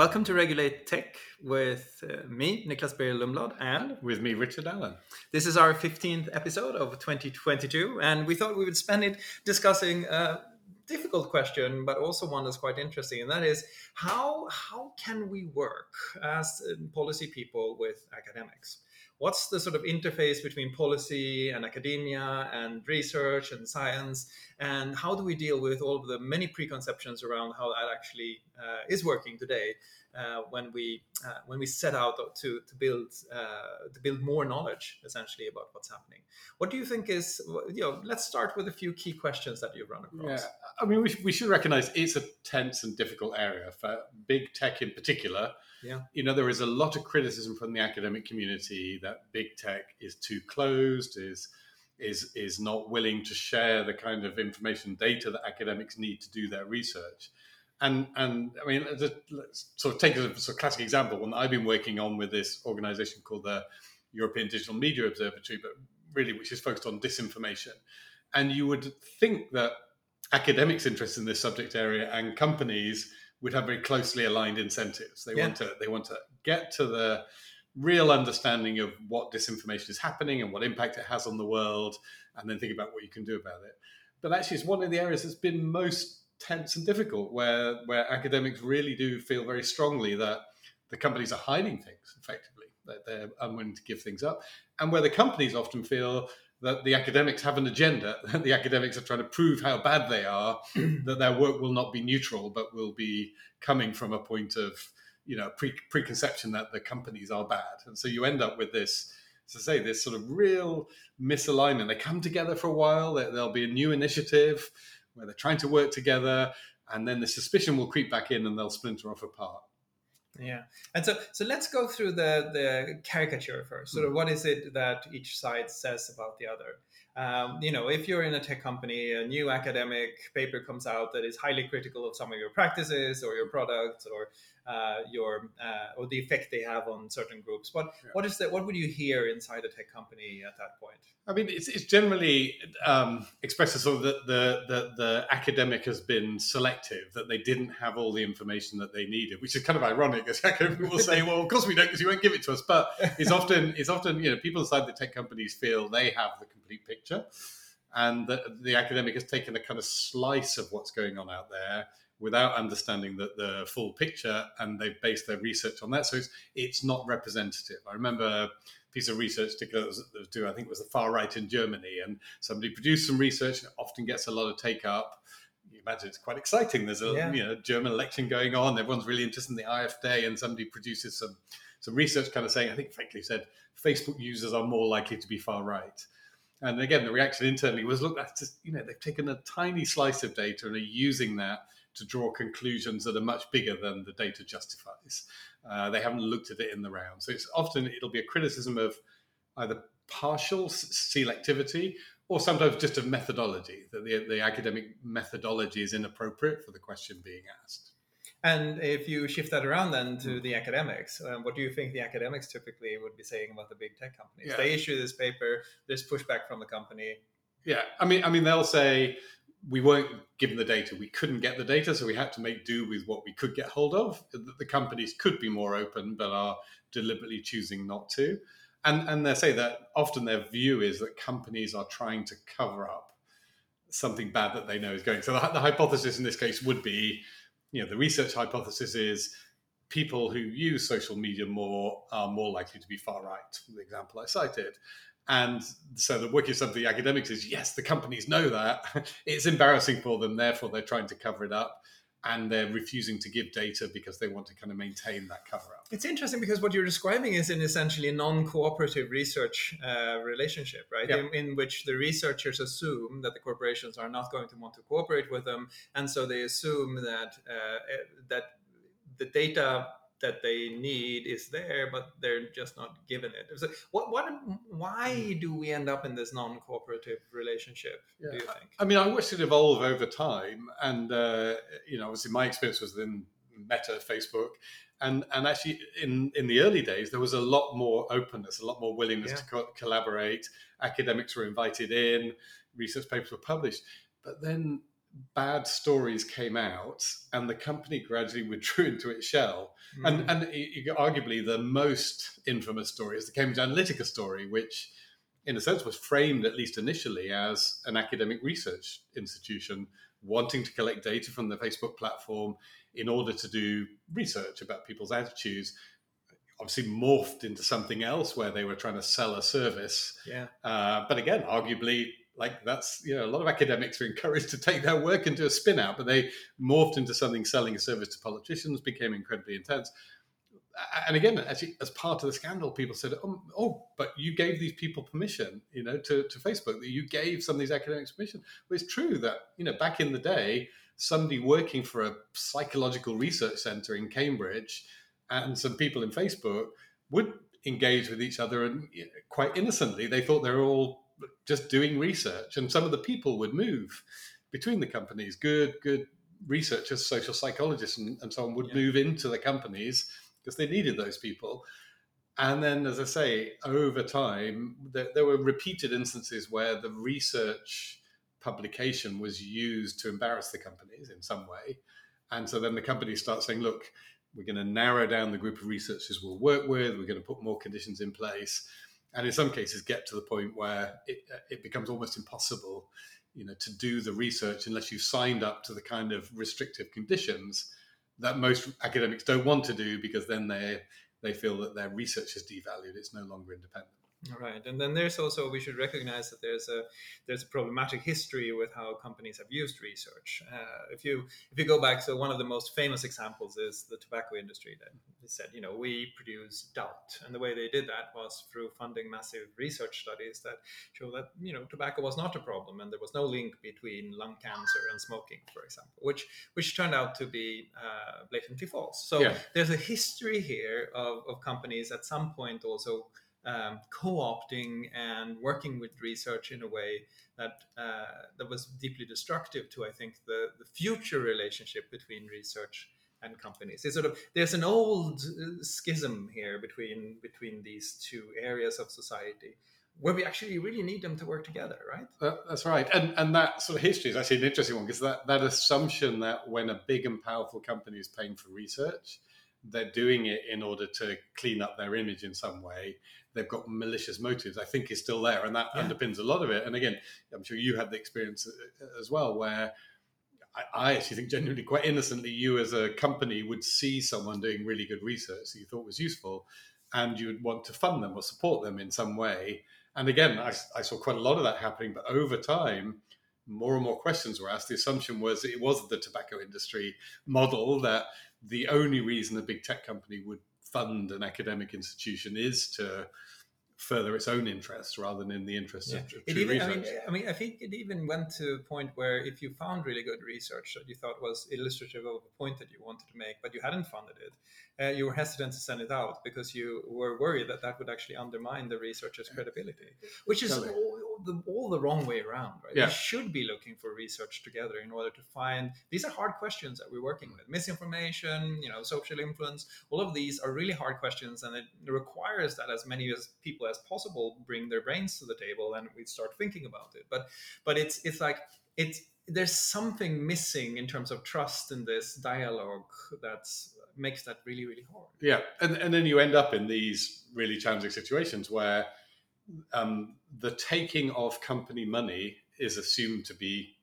Welcome to Regulate Tech with uh, me, Nicklas Berild Lundblad, and with me, Richard Allan. This is our 15th episode of 2022, and we thought we would spend it discussing a difficult question, but also one that's quite interesting, and that is how how can we work as uh, policy people with academics? What's the sort of interface between policy and academia and research and science? And how do we deal with all of the many preconceptions around how that actually uh, is working today uh, when we uh, when we set out to to build uh, to build more knowledge essentially about what's happening? What do you think is you know let's start with a few key questions that you've run across. Yeah i mean we, we should recognize it's a tense and difficult area for big tech in particular yeah. You know, there is a lot of criticism from the academic community that big tech is too closed, is is is not willing to share the kind of information data that academics need to do their research. And and I mean, let's sort of take a sort of classic example. One that I've been working on with this organization called the European Digital Media Observatory, but really which is focused on disinformation. And you would think that academics interested in this subject area and companies would have very closely aligned incentives. They yeah. want to they want to get to the real understanding of what disinformation is happening and what impact it has on the world, and then think about what you can do about it. But actually, it's one of the areas that's been most tense and difficult, where where academics really do feel very strongly that the companies are hiding things effectively, that they're unwilling to give things up, and where the companies often feel that the academics have an agenda, that the academics are trying to prove how bad they are, that their work will not be neutral, but will be coming from a point of, you know, pre- preconception that the companies are bad. And so you end up with this, as I say, this sort of real misalignment. They come together for a while, there'll be a new initiative where they're trying to work together, and then the suspicion will creep back in and they'll splinter off apart. Yeah, and so so let's go through the the caricature first. Sort of what is it that each side says about the other? Um, you know, if you're in a tech company, a new academic paper comes out that is highly critical of some of your practices or your products or uh, your uh, or the effect they have on certain groups. What yeah. what is that? What would you hear inside a tech company at that point? I mean, it's, it's generally um, expressed as sort of that the, the, the academic has been selective, that they didn't have all the information that they needed, which is kind of ironic. As academics will say, "Well, of course we don't, because you won't give it to us." But it's often it's often you know people inside the tech companies feel they have the complete picture, and the, the academic has taken a kind of slice of what's going on out there without understanding the, the full picture, and they've based their research on that. So it's it's not representative. I remember a piece of research that was, that was due, I think it was the far right in Germany, and somebody produced some research and it often gets a lot of take up. You imagine it's quite exciting. There's a yeah. you know German election going on. Everyone's really interested in the AfD, and somebody produces some some research kind of saying, I think frankly said Facebook users are more likely to be far right. And again, the reaction internally was, look, that's just, you know, they've taken a tiny slice of data and are using that to draw conclusions that are much bigger than the data justifies. Uh, they haven't looked at it in the round. So it's often it'll be a criticism of either partial selectivity or sometimes just of methodology that the, the academic methodology is inappropriate for the question being asked. And if you shift that around then to hmm. the academics, um, what do you think the academics typically would be saying about the big tech companies? Yeah. They issue this paper, there's pushback from the company. Yeah, I mean, I mean, they'll say we weren't given the data. We couldn't get the data, so we had to make do with what we could get hold of. The companies could be more open, but are deliberately choosing not to. And and they say that often their view is that companies are trying to cover up something bad that they know is going. So the, the hypothesis in this case would be, you know, the research hypothesis is people who use social media more are more likely to be far right. The example I cited, and so the wickedness of the academics is yes, the companies know that. it's embarrassing for them, therefore they're trying to cover it up and they're refusing to give data because they want to kind of maintain that cover up. It's interesting because what you're describing is an essentially non cooperative research uh, relationship, right? Yeah. In, in, which the researchers assume that the corporations are not going to want to cooperate with them. And so they assume that, uh, that the data that they need is there, but they're just not given it. So what, what, why do we end up in this non-cooperative relationship? Yeah. Do you think? I mean, I wish it evolve over time, and uh, you know, obviously, my experience was in Meta, Facebook, and and actually, in in the early days, there was a lot more openness, a lot more willingness yeah. to co- collaborate. Academics were invited in, research papers were published, but then bad stories came out and the company gradually withdrew into its shell. Mm. And, and it, it, arguably the most infamous story is the Cambridge Analytica story, which in a sense was framed at least initially as an academic research institution wanting to collect data from the Facebook platform in order to do research about people's attitudes obviously morphed into something else where they were trying to sell a service. Yeah. Uh, but again, arguably, like that's you know a lot of academics are encouraged to take their work and do a spin out, but they morphed into something selling a service to politicians, became incredibly intense. And again, actually, as part of the scandal, people said, "Oh, oh but you gave these people permission, you know, to, to Facebook. That you gave some of these academics permission." Well, it's true that you know back in the day, somebody working for a psychological research center in Cambridge and some people in Facebook would engage with each other and quite innocently they thought they were all just doing research and some of the people would move between the companies good good researchers social psychologists and, and so on would yeah. move into the companies because they needed those people and then as i say over time there, there were repeated instances where the research publication was used to embarrass the companies in some way and so then the companies start saying look we're going to narrow down the group of researchers we'll work with. We're going to put more conditions in place, and in some cases, get to the point where it, uh, it becomes almost impossible, you know, to do the research unless you've signed up to the kind of restrictive conditions that most academics don't want to do because then they they feel that their research is devalued. It's no longer independent. Right, and then there's also we should recognize that there's a there's a problematic history with how companies have used research. Uh, if you if you go back, so one of the most famous examples is the tobacco industry that said, you know, we produce doubt, and the way they did that was through funding massive research studies that show that you know tobacco was not a problem, and there was no link between lung cancer and smoking, for example, which which turned out to be uh, blatantly false. So yeah. there's a history here of, of companies at some point also um, co-opting and working with research in a way that uh, that was deeply destructive to I think the the future relationship between research and companies. It's sort of there's an old uh, schism here between between these two areas of society where we actually really need them to work together, right? Uh, that's right, and and that sort of history is actually an interesting one because that that assumption that when a big and powerful company is paying for research, they're doing it in order to clean up their image in some way they've got malicious motives, I think is still there, and that yeah. underpins a lot of it. And again, I'm sure you had the experience uh, as well, where I, I, actually think genuinely quite innocently, you as a company would see someone doing really good research that you thought was useful, and you would want to fund them or support them in some way. And again, I, I saw quite a lot of that happening, but over time. More and more questions were asked. The assumption was it was the tobacco industry model that the only reason a big tech company would fund an academic institution is to further its own interests rather than in the interests yeah. of true even, research. I mean, I mean, I think it even went to a point where if you found really good research that you thought was illustrative of a point that you wanted to make, but you hadn't funded it, uh, you were hesitant to send it out because you were worried that that would actually undermine the researcher's credibility, which is totally. all, all, the, all the wrong way around, right? Yeah. We should be looking for research together in order to find these are hard questions that we're working with. Misinformation, you know, social influence, all of these are really hard questions, and it requires that as many as people as possible bring their brains to the table and we start thinking about it but but it's it's like it's there's something missing in terms of trust in this dialogue that makes that really really hard yeah and, and then you end up in these really challenging situations where um, the taking of company money is assumed to be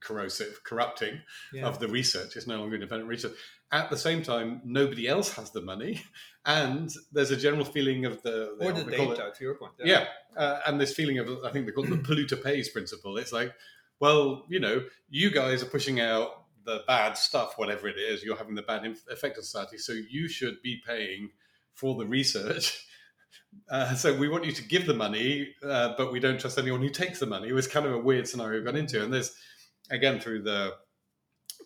corrosive, corrupting yeah. of the research. It's no longer independent research. At the same time, nobody else has the money, and there's a general feeling of the, the or the data. It, to your point, yeah, yeah uh, and this feeling of I think they call it the polluter pays principle. It's like, well, you know, you guys are pushing out the bad stuff, whatever it is. You're having the bad effect on society, so you should be paying for the research. Uh, so we want you to give the money, uh, but we don't trust anyone who takes the money. It was kind of a weird scenario we got into, and there's again through the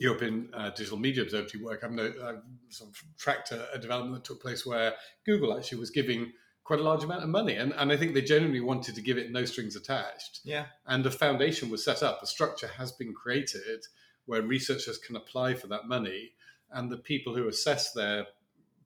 European uh, Digital Media Observatory work, I've, no, I've sort of tracked a, a, development that took place where Google actually was giving quite a large amount of money, and, and I think they genuinely wanted to give it no strings attached. Yeah, and a foundation was set up, a structure has been created where researchers can apply for that money, and the people who assess their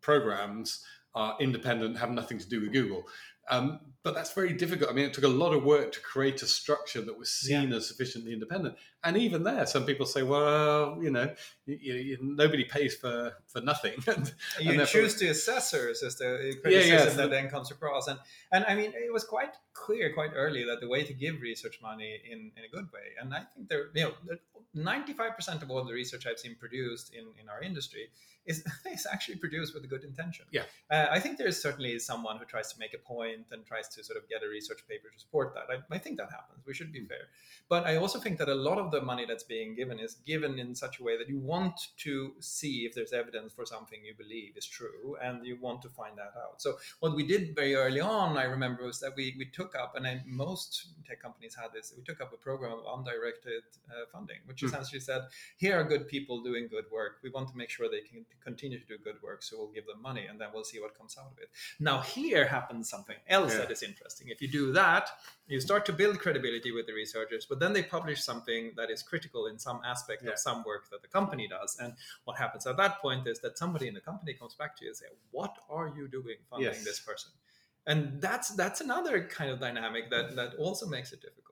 programs are independent, have nothing to do with Google. Um, but that's very difficult. I mean, it took a lot of work to create a structure that was seen Yeah. as sufficiently independent. And even there, some people say, well, you know, you, you, nobody pays for, for nothing. and, you and choose the assessors as the criticism yeah, so- that then comes across and and i mean it was quite clear quite early that the way to give research money in, in a good way and i think there you know 95% of all the research i've seen produced in, in our industry is, is actually produced with a good intention Yeah. uh, i think there's certainly someone who tries to make a point and tries to sort of get a research paper to support that i, I think that happens we should be fair but I also think that a lot of the money that's being given is given in such a way that you want to see if there's evidence for something you believe is true and you want to find that out. So, what we did very early on, I remember, was that we, we took up, and I, most tech companies had this, we took up a program of undirected uh, funding, which Hmm. essentially said, here are good people doing good work. We want to make sure they can continue to do good work, so we'll give them money and then we'll see what comes out of it. Now, here happens something else Yeah. that is interesting. If you do that, you start to build credibility with the researchers, but then they publish something that is critical in some aspect Yeah. of some work that the company does. And what happens at that point is that somebody in the company comes back to you and say, "What are you doing funding Yes. this person?" And that's that's another kind of dynamic that that also makes it difficult.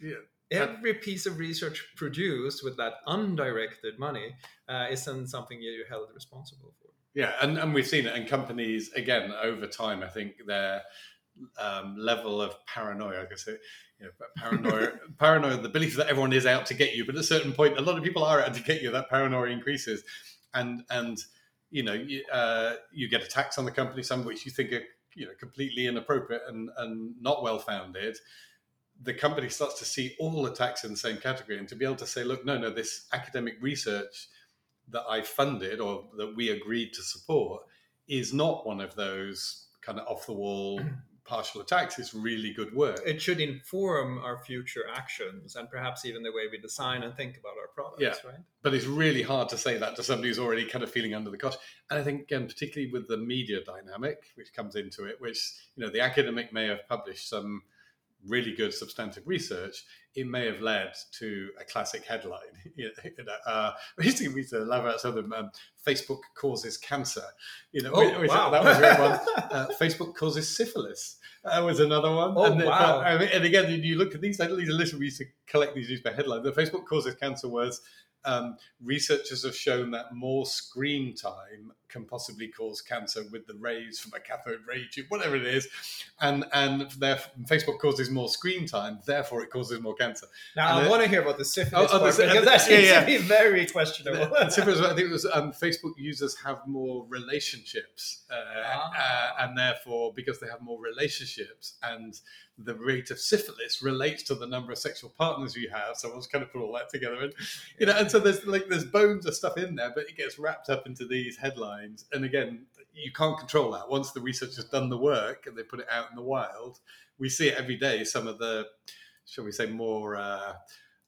yeah. Every piece of research produced with that undirected money uh, is then something you're held responsible for. Yeah, and, and we've seen it, and companies again over time. I think their um, level of paranoia, I guess, it, you know, paranoia, paranoia, the belief that everyone is out to get you, but at a certain point, a lot of people are out to get you. That paranoia increases, and and you know, you, uh, you get attacks on the company, some of which you think are you know completely inappropriate and and not well founded. The company starts to see all attacks in the same category, and to be able to say, look, no, no, this academic research that I funded or that we agreed to support is not one of those kind of off the wall partial attacks. It's really good work. It should inform our future actions and perhaps even the way we design and think about our products, Yeah. right? But it's really hard to say that to somebody who's already kind of feeling under the cosh. And I think again, particularly with the media dynamic, which comes into it, which you know the academic may have published some really good substantive research, it may have led to a classic headline. You know, uh, recently we used to laugh at some of them. Um, Facebook causes cancer. You know, Oh, which- wow. that was a great one. Uh, Facebook causes syphilis. That was another one. Oh, and, then- wow. I mean, and again, you look at these. These are literally we used to collect these newspaper headlines. The Facebook causes cancer was um, researchers have shown that more screen time can possibly cause cancer with the rays from a cathode ray tube, whatever it is, and and therefore Facebook causes more screen time, therefore it causes more cancer. Now, And I the- want to hear about the syphilis Oh, oh, part the- because that seems yeah. to be very questionable. And syphilis, I think it was um, Facebook users have more relationships, uh, Ah. uh, and therefore because they have more relationships, and the rate of syphilis relates to the number of sexual partners you have. So I was kind of put all that together, and you know, and so there's like there's bones of stuff in there, but it gets wrapped up into these headlines, and again, you can't control that. Once the research has done the work and they put it out in the wild, we see it every day. Some of the, shall we say, more. Uh,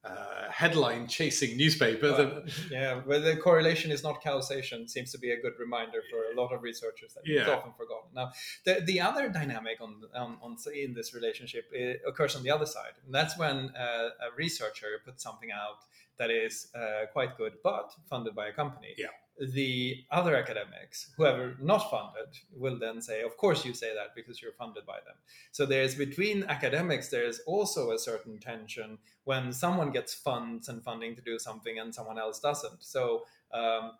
uh, headline chasing newspapers. Well, yeah, but the correlation is not causation seems to be a good reminder for a lot of researchers that it's often forgotten. Now, the, the other dynamic on, on, on in this relationship occurs on the other side. And that's when uh, a researcher puts something out that is uh, quite good, but funded by a company. Yeah. The other academics, whoever not funded, will then say, "Of course, you say that because you're funded by them." So there's between academics, there's also a certain tension when someone gets funds and funding to do something and someone else doesn't. So um,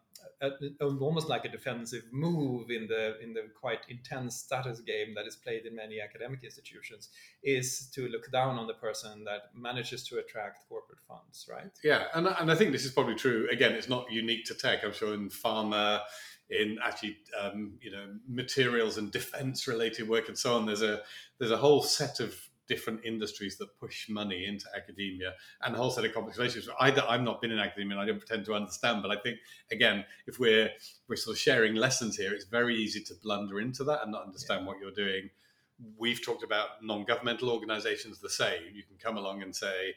almost like a defensive move in the in the quite intense status game that is played in many academic institutions is to look down on the person that manages to attract corporate funds, right? Yeah, and, and I think this is probably true. Again, it's not unique to tech. I'm sure in pharma, in actually um, you know materials and defense related work and so on. There's a there's a whole set of different industries that push money into academia and a whole set of complex relationships. I, I've not been in academia and I don't pretend to understand, but I think again, if we're we're sort of sharing lessons here, it's very easy to blunder into that and not understand what you're doing. We've talked about non-governmental organizations the same. You can come along and say,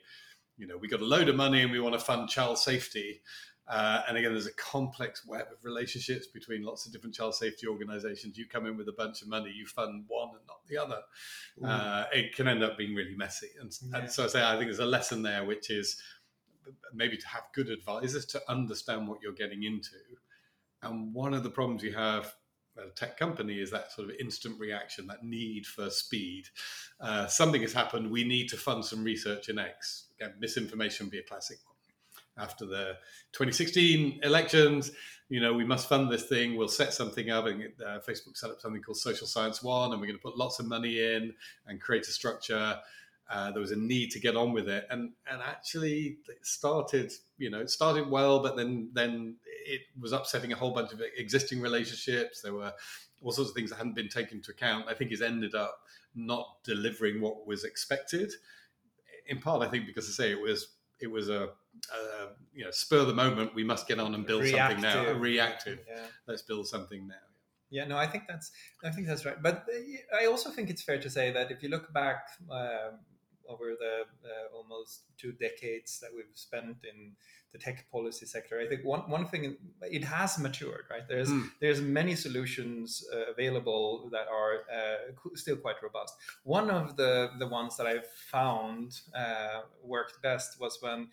you know, we got a load of money and we want to fund child safety. Uh, and again, there's a complex web of relationships between lots of different child safety organizations. You come in with a bunch of money, you fund one and not the other. Uh, it can end up being really messy. And, Yeah. and so I say, I think there's a lesson there, which is maybe to have good advisors to understand what you're getting into. And one of the problems you have at a tech company is that sort of instant reaction, that need for speed. Uh, something has happened. We need to fund some research in X. Again, misinformation be a classic one. After the 2016 elections, you know, we must fund this thing. We'll set something up. And uh, Facebook set up something called Social Science One, and we're going to put lots of money in and create a structure. Uh, there was a need to get on with it, and and actually it started. You know, it started well, but then then it was upsetting a whole bunch of existing relationships. There were all sorts of things that hadn't been taken into account. I think it's ended up not delivering what was expected. In part, I think because I say it was it was a, a you know spur of the moment. We must get on and build Reactive. something now. Reactive. Yeah. Let's build something now. Yeah, no, I think that's I think that's right. But uh, I also think it's fair to say that if you look back um, over the uh, almost two decades that we've spent in the tech policy sector, I think one, one thing it has matured. Right, there's Mm. there's many solutions uh, available that are uh, still quite robust. One of the the ones that I've found uh, worked best was when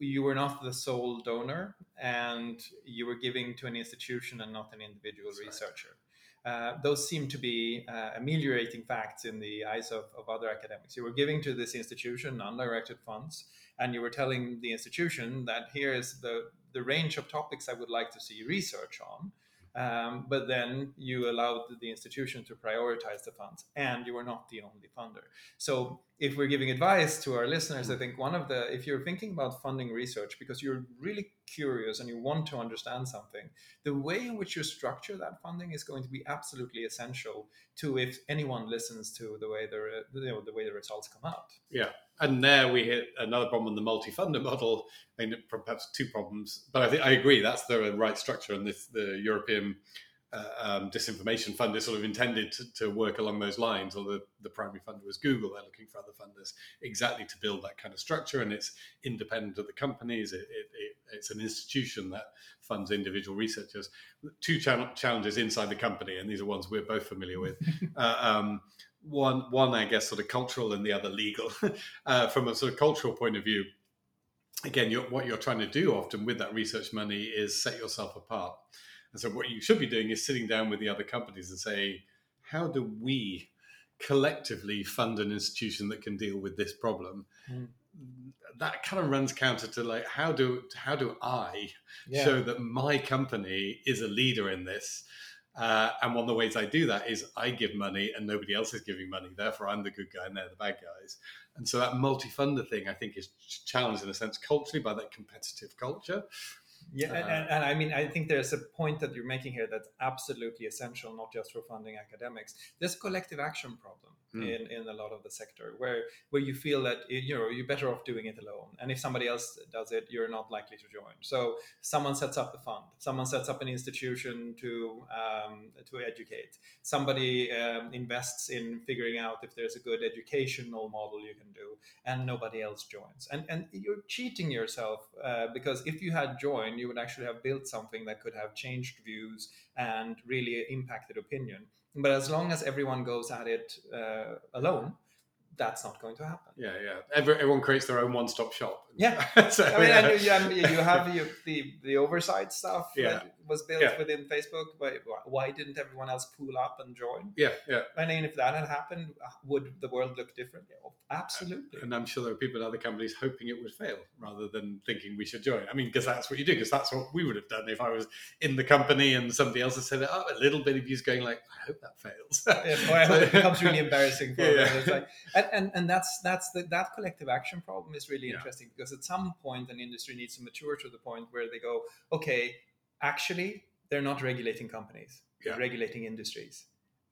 you were not the sole donor and you were giving to an institution and not an individual That's right. Uh, those seem to be uh, ameliorating facts in the eyes of, of other academics. You were giving to this institution non-directed funds, and you were telling the institution that here is the, the range of topics I would like to see research on. Um, but then you allowed the institution to prioritize the funds, and you were not the only funder. So, if we're giving advice to our listeners, I think one of the, if you're thinking about funding research because you're really curious and you want to understand something, the way in which you structure that funding is going to be absolutely essential to if anyone listens to the way the, you know, the way the results come out. Yeah, and there we hit another problem on the multi-funder model. I mean, perhaps two problems, but I think I agree that's the right structure, and this the European uh, um, disinformation fund is sort of intended to, to work along those lines. Or the, the primary funder was Google; they're looking for other funders exactly to build that kind of structure, and it's independent of the companies. It, it, it, it's an institution that funds individual researchers. Two chal- challenges inside the company, and these are ones we're both familiar with. uh, um, one, one, I guess, sort of cultural, and the other legal. uh, from a sort of cultural point of view, again, you're, what you're trying to do often with that research money is set yourself apart. And so, what you should be doing is sitting down with the other companies and say, how do we collectively fund an institution that can deal with this problem? Mm. That kind of runs counter to like how do how do I show that my company is a leader in this? Uh, and one of the ways I do that is I give money and nobody else is giving money. Therefore, I'm the good guy and they're the bad guys. And so that multi-funder thing, I think, is challenged in a sense culturally by that competitive culture. Yeah, and, Uh, and, and I mean, I think there's a point that you're making here that's absolutely essential, not just for funding academics. There's a collective action problem Mm. in, in a lot of the sector where where you feel that you know you're better off doing it alone, and if somebody else does it, you're not likely to join. So someone sets up a fund, someone sets up an institution to um, to educate, somebody um, invests in figuring out if there's a good educational model you can do, and nobody else joins. And and you're cheating yourself uh, because if you had joined, you would actually have built something that could have changed views and really impacted opinion. But as long as everyone goes at it uh, alone, that's not going to happen. Yeah, yeah. Every, everyone creates their own one-stop shop. Yeah. so, I mean, yeah. and you, and you have you, the the oversight stuff Yeah. Was built Yeah. within Facebook. Why, why didn't everyone else pool up and join? yeah, yeah. I mean, if that had happened, uh, would the world look different? Yeah, absolutely. And I'm sure there are people in other companies hoping it would fail rather than thinking we should join. I mean, because that's what you do, because that's what we would have done if I was in the company and somebody else had said, oh, a little bit of you's going like, I hope that fails. Yeah, I hope it becomes really embarrassing for Yeah, them. like, and, and and that's that's the, that collective action problem is really Yeah. interesting because at some point an industry needs to mature to the point where they go, okay, actually they're not regulating companies, they're regulating industries.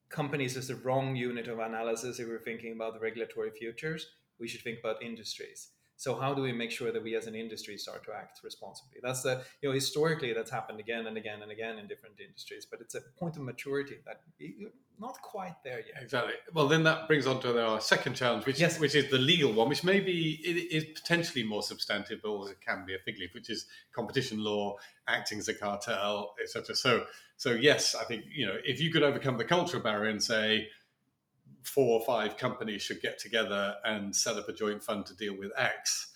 Companies is the wrong unit of analysis if we're thinking about the regulatory futures. We should think about industries. So how do we make sure that we as an industry start to act responsibly? That's the you know historically that's happened again and again and again in different industries, but it's a point of maturity that you're not quite there yet. Exactly. Well, then that brings on to our second challenge, which Yes. which is the legal one, which maybe it is potentially more substantive, but also can be a fig leaf, which is competition law, acting as a cartel, etc. So, so yes, I think you know if you could overcome the cultural barrier and say four or five companies should get together and set up a joint fund to deal with X.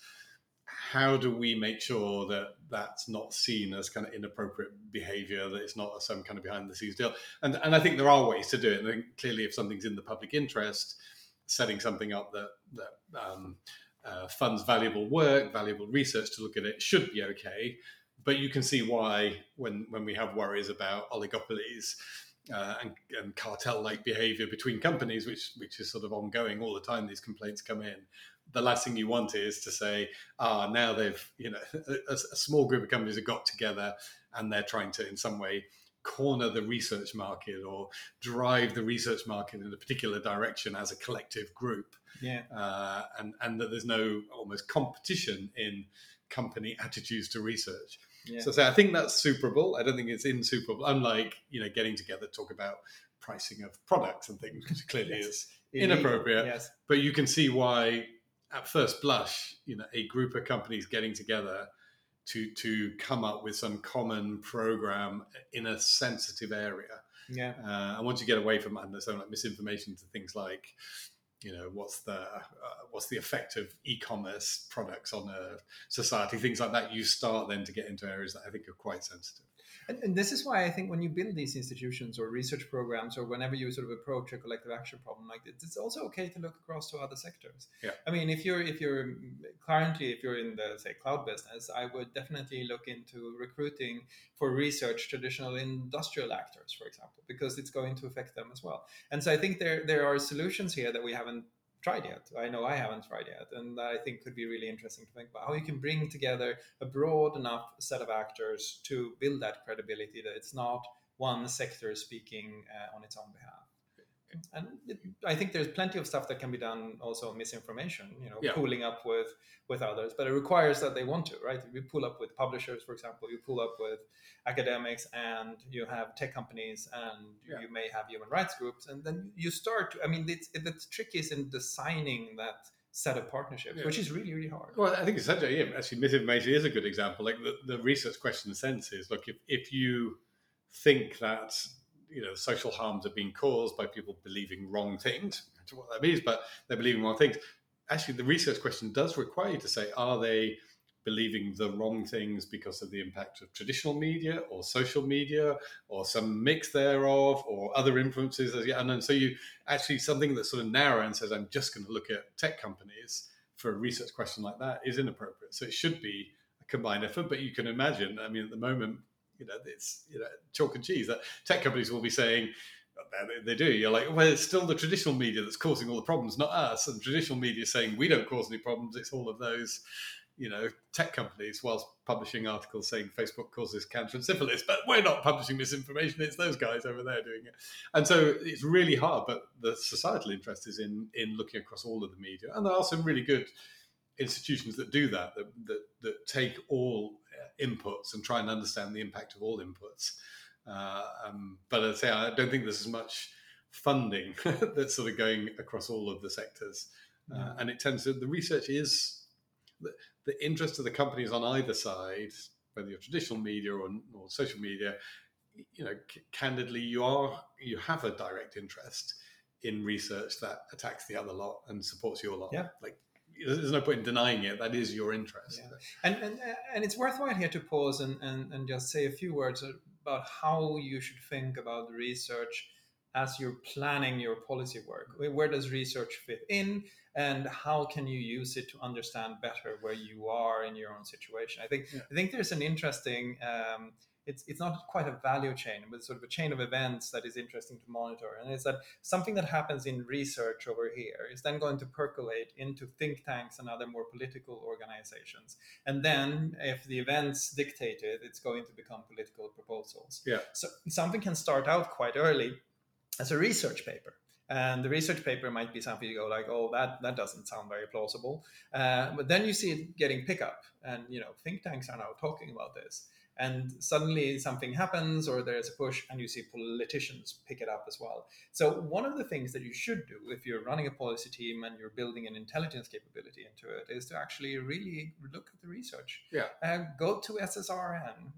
how do we make sure that that's not seen as kind of inappropriate behavior, that it's not some kind of behind the scenes deal? And, and I think there are ways to do it. And clearly, if something's in the public interest, setting something up that, that um, uh, funds valuable work, valuable research to look at it should be okay. But you can see why, when, when we have worries about oligopolies, uh, and, and cartel-like behavior between companies, which which is sort of ongoing all the time. These complaints come in the last thing you want is to say, ah, now they've, you know, a, a, small group of companies have got together and they're trying to, in some way, corner the research market or drive the research market in a particular direction as a collective group. Yeah. Uh, and, and that there's no almost competition in company attitudes to research. Yeah. So, so I think that's superable. I don't think it's insuperable. Unlike, you know, getting together to talk about pricing of products and things, which clearly yes. is inappropriate. Yes. But you can see why at first blush, you know, a group of companies getting together to to come up with some common program in a sensitive area. Yeah. Uh, and once you get away from something like misinformation to things like, you know, what's the uh, what's the effect of e-commerce products on a society, things like that, you start then to get into areas that I think are quite sensitive. And, and, this is why I think when you build these institutions or research programs, or whenever you sort of approach a collective action problem like this, it's also okay to look across to other sectors. Yeah. I mean, if you're if you're currently if you're in the say cloud business, I would definitely look into recruiting for research traditional industrial actors, for example, because it's going to affect them as well. And so I think there there are solutions here that we haven't tried yet. I know I haven't tried yet, and I think could be really interesting to think about how you can bring together a broad enough set of actors to build that credibility that it's not one sector speaking uh, on its own behalf and it, I think there's plenty of stuff that can be done also misinformation, you know, yeah. pooling up with with others, but it requires that they want to, right? You pull up with publishers, for example, you pull up with academics, and you have tech companies, and yeah. you may have human rights groups, and then you start. I mean, it's, it, the trick is in designing that set of partnerships, yeah. which is really, really hard. Well, I think it's such a, yeah, actually, misinformation is a good example. Like the, the research question sense is, look, if, if you think that you know social harms are being caused by people believing wrong things. To what that means, but they're believing wrong things. Actually, the research question does require you to say, are they believing the wrong things because of the impact of traditional media or social media or some mix thereof or other influences? And then so you actually something that's sort of narrow and says, I'm just going to look at tech companies for a research question like that is inappropriate. So it should be a combined effort. But you can imagine, I mean, at the moment, you know, it's you know chalk and cheese. That tech companies will be saying they do. You're like, well, it's still the traditional media that's causing all the problems, not us. And traditional media saying we don't cause any problems. It's all of those, you know, tech companies, whilst publishing articles saying Facebook causes cancer and syphilis. But we're not publishing misinformation. It's those guys over there doing it. And so it's really hard. But the societal interest is in in looking across all of the media, and there are some really good institutions that do that that that, that take all inputs and try and understand the impact of all inputs. Uh, um, but I say I don't think there's as much funding that's sort of going across all of the sectors, uh, and it tends to the research is the, the, interest of the companies on either side, whether you're traditional media or, or social media. You know, c- candidly, you are you have a direct interest in research that attacks the other lot and supports your lot. Yeah. Like there's no point in denying it. That is your interest. Yeah. And, and and it's worthwhile here to pause and, and, and just say a few words about how you should think about research as you're planning your policy work. Where does research fit in, and how can you use it to understand better where you are in your own situation? I think yeah. I think there's an interesting. Um, it's it's not quite a value chain, but sort of a chain of events that is interesting to monitor. And it's that something that happens in research over here is then going to percolate into think tanks and other more political organizations. And then, if the events dictate it, it's going to become political proposals. Yeah. So something can start out quite early as a research paper and the research paper might be something you go like oh that that doesn't sound very plausible uh, but then you see it getting pickup and you know think tanks are now talking about this and suddenly something happens or there's a push and you see politicians pick it up as well. So one of the things that you should do if you're running a policy team and you're building an intelligence capability into it is to actually really look at the research. Yeah. Uh, go to ssrn.com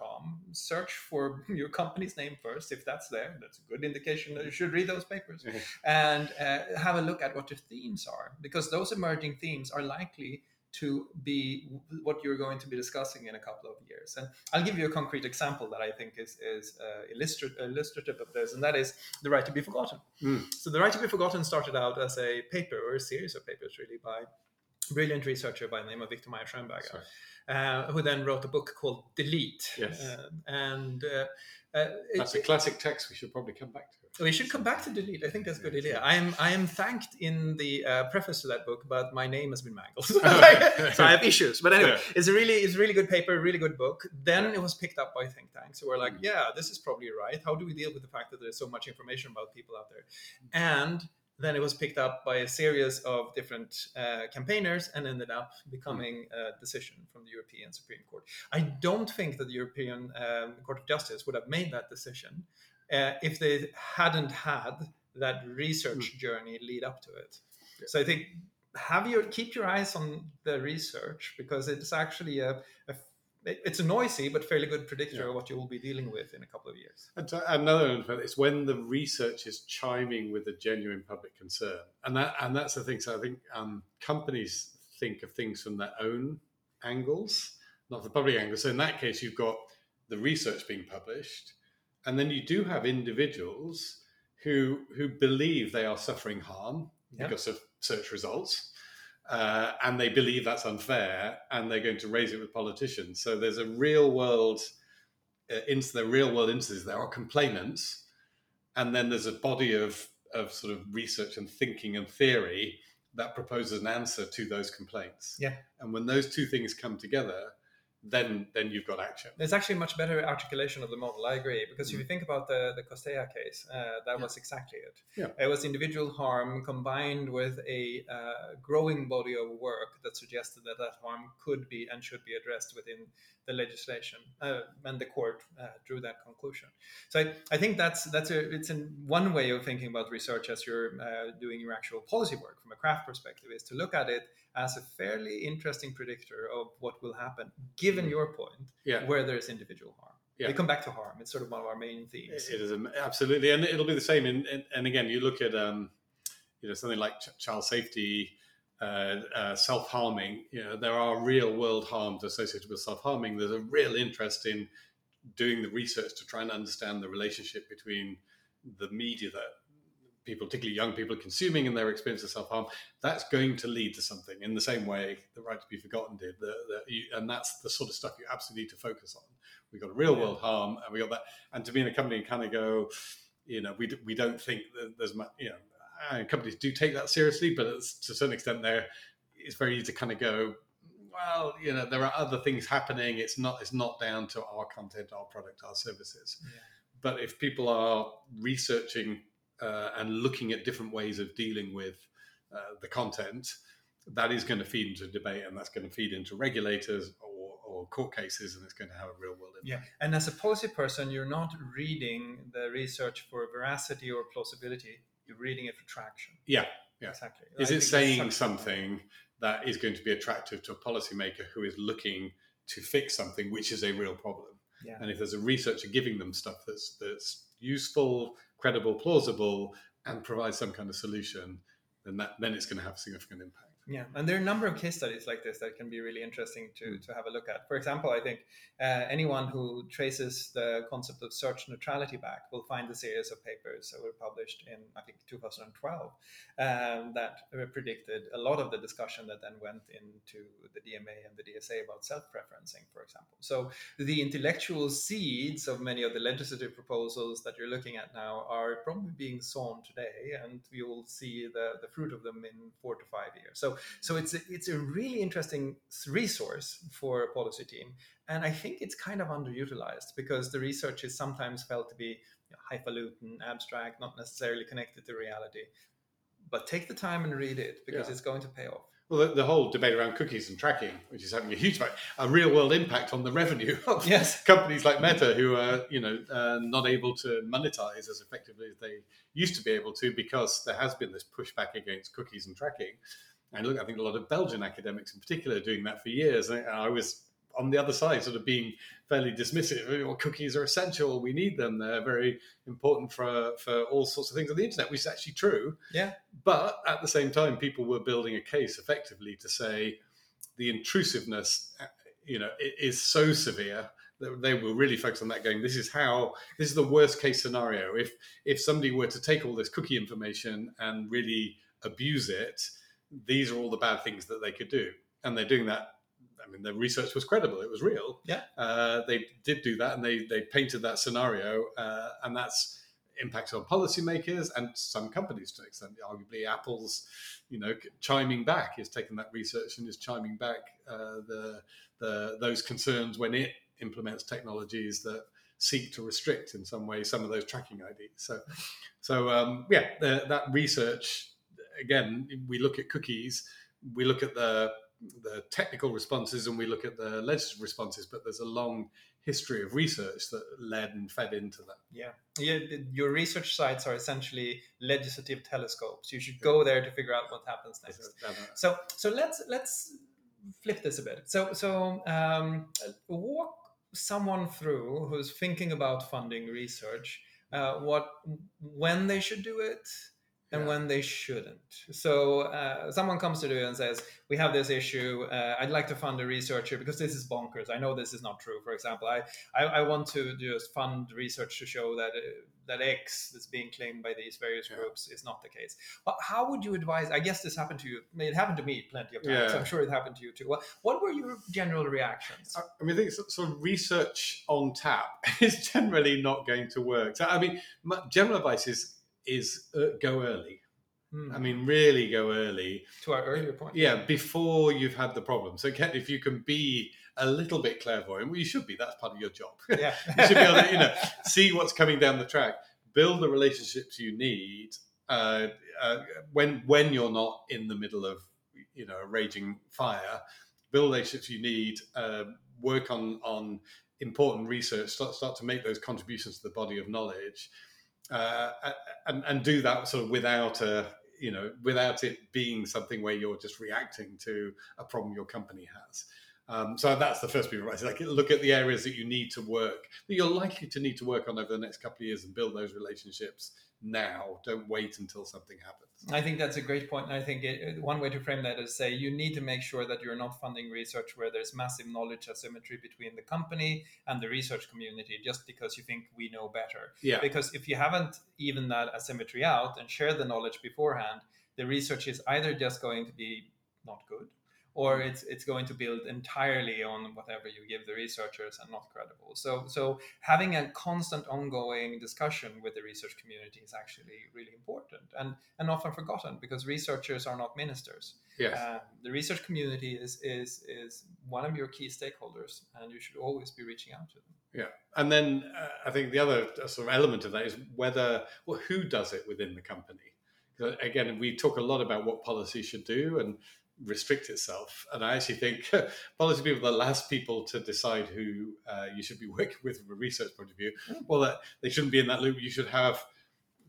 um, search for your company's name first. If that's there that's a good indication that you should read those papers. And uh, have a look at what the themes are because those emerging themes are likely to be what you're going to be discussing in a couple of years. And I'll give you a concrete example that I think is, is uh, illustrative, illustrative of this, and that is The Right to Be Forgotten. Mm. So, The Right to Be Forgotten started out as a paper or a series of papers, really, by a brilliant researcher by the name of Viktor Mayer-Schönberger, uh, who then wrote a book called Delete. Yes. Uh, and uh, That's it- a classic text we should probably come back to. It. we should come back to delete. I think that's a good Yeah, idea. I am I am thanked in the uh, preface to that book, but my name has been mangled, so I have issues. But anyway, Yeah. it's a really it's a really good paper, really good book. Then it was picked up by think tanks who were like, Mm. yeah, this is probably right. How do we deal with the fact that there's so much information about people out there? And then it was picked up by a series of different uh, campaigners and ended up becoming a decision from the European Supreme Court. I don't think that the European um, Court of Justice would have made that decision uh, if they hadn't had that research journey lead up to it. So I think have your keep your eyes on the research because it's actually a, a it's a noisy but fairly good predictor Yeah. of what you will be dealing with in a couple of years. And to- another one, it's when the research is chiming with a genuine public concern, and that and that's the thing. So I think um, companies think of things from their own angles, not the public angle. So in that case, you've got the research being published, and then you do have individuals who who believe they are suffering harm Yeah. because of search results. Uh, and they believe that's unfair, and they're going to raise it with politicians. So there's a real world uh, into the real world instances, there are complainants, and then there's a body of of sort of research and thinking and theory that proposes an answer to those complaints. Yeah. And when those two things come together, then then you've got action. There's actually a much better articulation of the model. I agree because if you think about the the Costeja case, uh, that Mm. Yeah. was exactly it. Yeah. It was individual harm combined with a uh, growing body of work that suggested that that harm could be and should be addressed within the legislation, uh, and the court uh, drew that conclusion. So I, I think that's that's a it's in one way of thinking about research as you're uh, doing your actual policy work from a craft perspective is to look at it as a fairly interesting predictor of what will happen, given Mm. your point Yeah. where there's individual harm. Yeah. We come back to harm. It's sort of one of our main themes. It is absolutely, and it'll be the same. In, in, and again, you look at um, you know something like ch- child safety, uh, uh, self harming. You know, there are real world harms associated with self harming. There's a real interest in doing the research to try and understand the relationship between the media that people, particularly young people, are consuming and their experience of self harm. That's going to lead to something in the same way the right to be forgotten did. The, the, you, and that's the sort of stuff you absolutely need to focus on. We've got a real world harm, and we got that. And to be in a company and kind of go, you know, we, we don't think that there's much, you know, uh, companies do take that seriously, but it's, to a certain extent, there it's very easy to kind of go, well, you know, there are other things happening. It's not it's not down to our content, our product, our services. Yeah. But if people are researching uh, and looking at different ways of dealing with uh, the content, that is going to feed into debate, and that's going to feed into regulators or, or court cases, and it's going to have a real world impact. Yeah, and as a policy person, you're not reading the research for veracity or plausibility. You're reading it for traction. Yeah, yeah. exactly. Is it saying something that is going to be attractive to a policymaker who is looking to fix something which is a real problem? Yeah. And if there's a researcher giving them stuff that's that's useful, credible, plausible, and provides some kind of solution, then that then it's going to have a significant impact. Yeah, and there are a number of case studies like this that can be really interesting to, Mm. to have a look at. For example, I think uh, anyone who traces the concept of search neutrality back will find a series of papers that were published in, I think, 2012 um, that predicted a lot of the discussion that then went into the DMA and the DSA about self preferencing, for example. So the intellectual seeds of many of the legislative proposals that you're looking at now are probably being sown today, and we will see the, the fruit of them in four to five years. So so it's a, it's a really interesting resource for a policy team, and I think it's kind of underutilized because the research is sometimes felt to be you know, highfalutin, abstract, not necessarily connected to reality. But take the time and read it because Yeah. it's going to pay off. Well, the, the whole debate around cookies and tracking, which is having a huge impact, a real world impact on the revenue of Yes. companies like Meta, who are you know uh, not able to monetize as effectively as they used to be able to, because there has been this pushback against cookies and tracking. And look, I think a lot of Belgian academics, in particular, are doing that for years. And I was on the other side, sort of being fairly dismissive. Well, cookies are essential; we need them. They're very important for for all sorts of things on the internet, which is actually true. Yeah. But at the same time, people were building a case effectively to say, the intrusiveness, you know, is so severe that they were really focused on that. Going, this is how this is the worst case scenario. If if somebody were to take all this cookie information and really abuse it, these are all the bad things that they could do, and they're doing that I mean, the research was credible; it was real. Yeah, uh, they did do that, and they they painted that scenario, uh, and that's impacts on policymakers and some companies to extent. Arguably, Apple's, you know, chiming back is taking that research and is chiming back uh, the the those concerns when it implements technologies that seek to restrict in some way some of those tracking IDs. So, so um, yeah, the, that research again, we look at cookies, we look at the the technical responses and we look at the legislative responses, but there's a long history of research that led and fed into that. Yeah. yeah your research sites are essentially legislative telescopes. You should go there to figure out what happens next. So so let's let's flip this a bit. So so um, walk someone through who's thinking about funding research, uh, what when they should do it, and yeah. when they shouldn't. So uh, someone comes to you and says, "We have this issue. Uh, I'd like to fund a researcher because this is bonkers. I know this is not true. For example, I I, I want to just fund research to show that uh, that X that's being claimed by these various yeah. groups is not the case. But how would you advise? I guess this happened to you. It happened to me plenty of times. Yeah. I'm sure it happened to you too. What what were your general reactions? I mean, I think sort of research on tap is generally not going to work. So I mean, my general advice is is uh, go early. Hmm. I mean, really go early. To our earlier point. Yeah, before you've had the problem. So, if you can be a little bit clairvoyant, well, you should be. That's part of your job. Yeah. you should be able to, you know, see what's coming down the track, build the relationships you need uh, uh, when when you're not in the middle of, you know, a raging fire. Build the relationships you need. Uh, work on on important research. Start start to make those contributions to the body of knowledge uh, and, and do that sort of without a you know without it being something where you're just reacting to a problem your company has. Um, so that's the first piece of advice. Like look at the areas that you need to work that you're likely to need to work on over the next couple of years and build those relationships now. Don't wait until something happens. I think that's a great point. And I think it, one way to frame that is say you need to make sure that you're not funding research where there's massive knowledge asymmetry between the company and the research community just because you think we know better. Yeah. Because if you haven't even that asymmetry out and share the knowledge beforehand, the research is either just going to be not good or it's it's going to build entirely on whatever you give the researchers and not credible. So so having a constant ongoing discussion with the research community is actually really important and and often forgotten because researchers are not ministers. Yes. Uh, the research community is is is one of your key stakeholders, and you should always be reaching out to them. Yeah, and then uh, I think the other uh, sort of element of that is whether well, who does it within the company. Again, we talk a lot about what policy should do, and restrict itself. And I actually think policy people are the last people to decide who uh, you should be working with from a research point of view. Hmm. Well, that they shouldn't be in that loop. You should have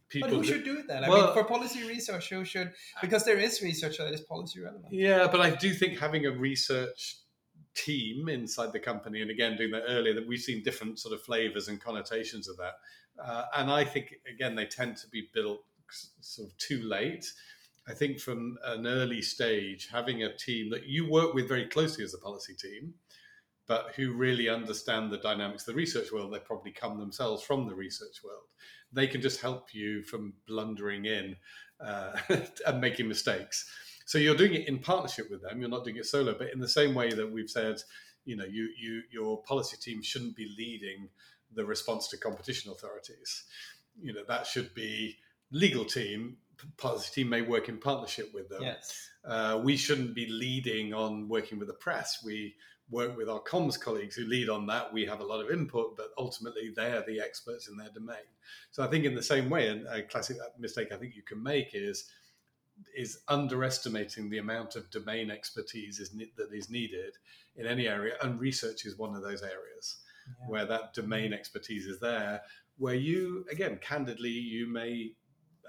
people. But who, should do it then? I well, mean, for policy research, who should? Because there is research that is policy relevant. Yeah, but I do think having a research team inside the company, and again doing that earlier, that we've seen different sort of flavors and connotations of that. Uh, and I think again they tend to be built sort of too late I think from an early stage, having a team that you work with very closely as a policy team, but who really understand the dynamics of the research world, they probably come themselves from the research world. They can just help you from blundering in uh, and making mistakes. So you're doing it in partnership with them. You're not doing it solo. But in the same way that we've said, you know, you, you your policy team shouldn't be leading the response to competition authorities. You know, that should be legal team policy team may work in partnership with them. Yes. Uh, we shouldn't be leading on working with the press. We work with our comms colleagues who lead on that. We have a lot of input, but ultimately they are the experts in their domain. So I think in the same way, and a classic mistake I think you can make is is underestimating the amount of domain expertise is ne- that is needed in any area, and research is one of those areas yeah. where that domain expertise is there. Where you, again, candidly, you may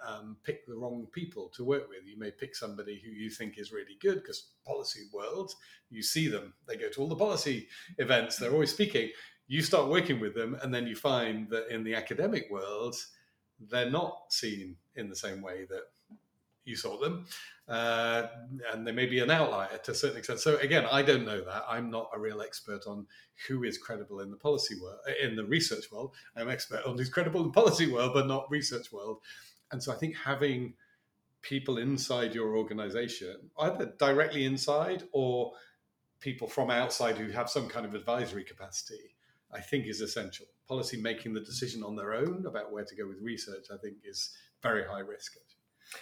um, pick the wrong people to work with. You may pick somebody who you think is really good because policy world, you see them. They go to all the policy events. They're always speaking. You start working with them, and then you find that in the academic world, they're not seen in the same way that you saw them, uh, and they may be an outlier to a certain extent. So again, I don't know that. I'm not a real expert on who is credible in the policy world, in the research world. I'm expert on who's credible in the policy world, but not research world. And so I think having people inside your organization, either directly inside or people from outside who have some kind of advisory capacity, I think is essential. Policy making the decision on their own about where to go with research, I think, is very high risk.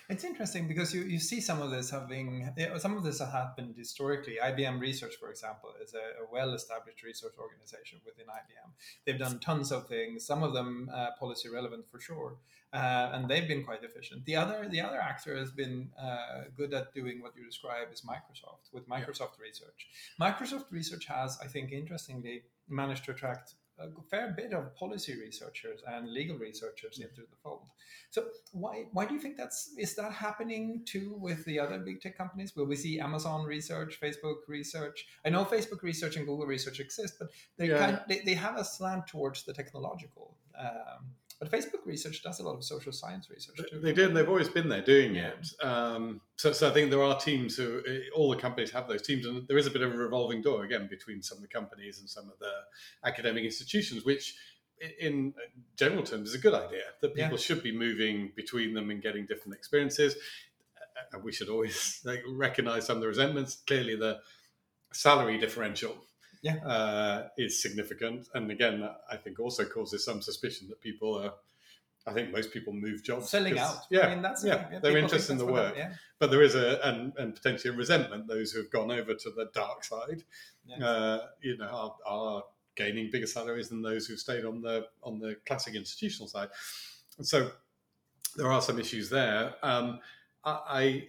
It's interesting because you, you see some of this having some of this has happened historically. IBM Research, for example, is a, a well-established research organization within IBM. They've done tons of things, some of them uh, policy relevant for sure, uh, and they've been quite efficient. The other the other actor has been uh, good at doing what you describe is Microsoft with Microsoft yeah. Research. Microsoft Research has, I think, interestingly managed to attract a fair bit of policy researchers and legal researchers into the fold. So why why do you think that's is that happening too with the other big tech companies? Will we see Amazon research, Facebook research? I know Facebook research and Google research exist, but they yeah. kind of, they, they have a slant towards the technological. Um, but Facebook research does a lot of social science research too. They did, and they've always been there doing it. Um, so, so I think there are teams who, eh, all the companies have those teams, and there is a bit of a revolving door again between some of the companies and some of the academic institutions, which in general terms is a good idea that people yeah. should be moving between them and getting different experiences. And we should always like, recognize some of the resentments. Clearly, the salary differential yeah. uh, is significant. And again, that I think also causes some suspicion that people are. I think most people move jobs selling out. Yeah, I mean, that's yeah, the they're interested in the work, yeah. but there is a and, and potentially a resentment. Those who have gone over to the dark side, yeah. uh, you know, are, are gaining bigger salaries than those who've stayed on the on the classic institutional side. And so there are some issues there. Um, I,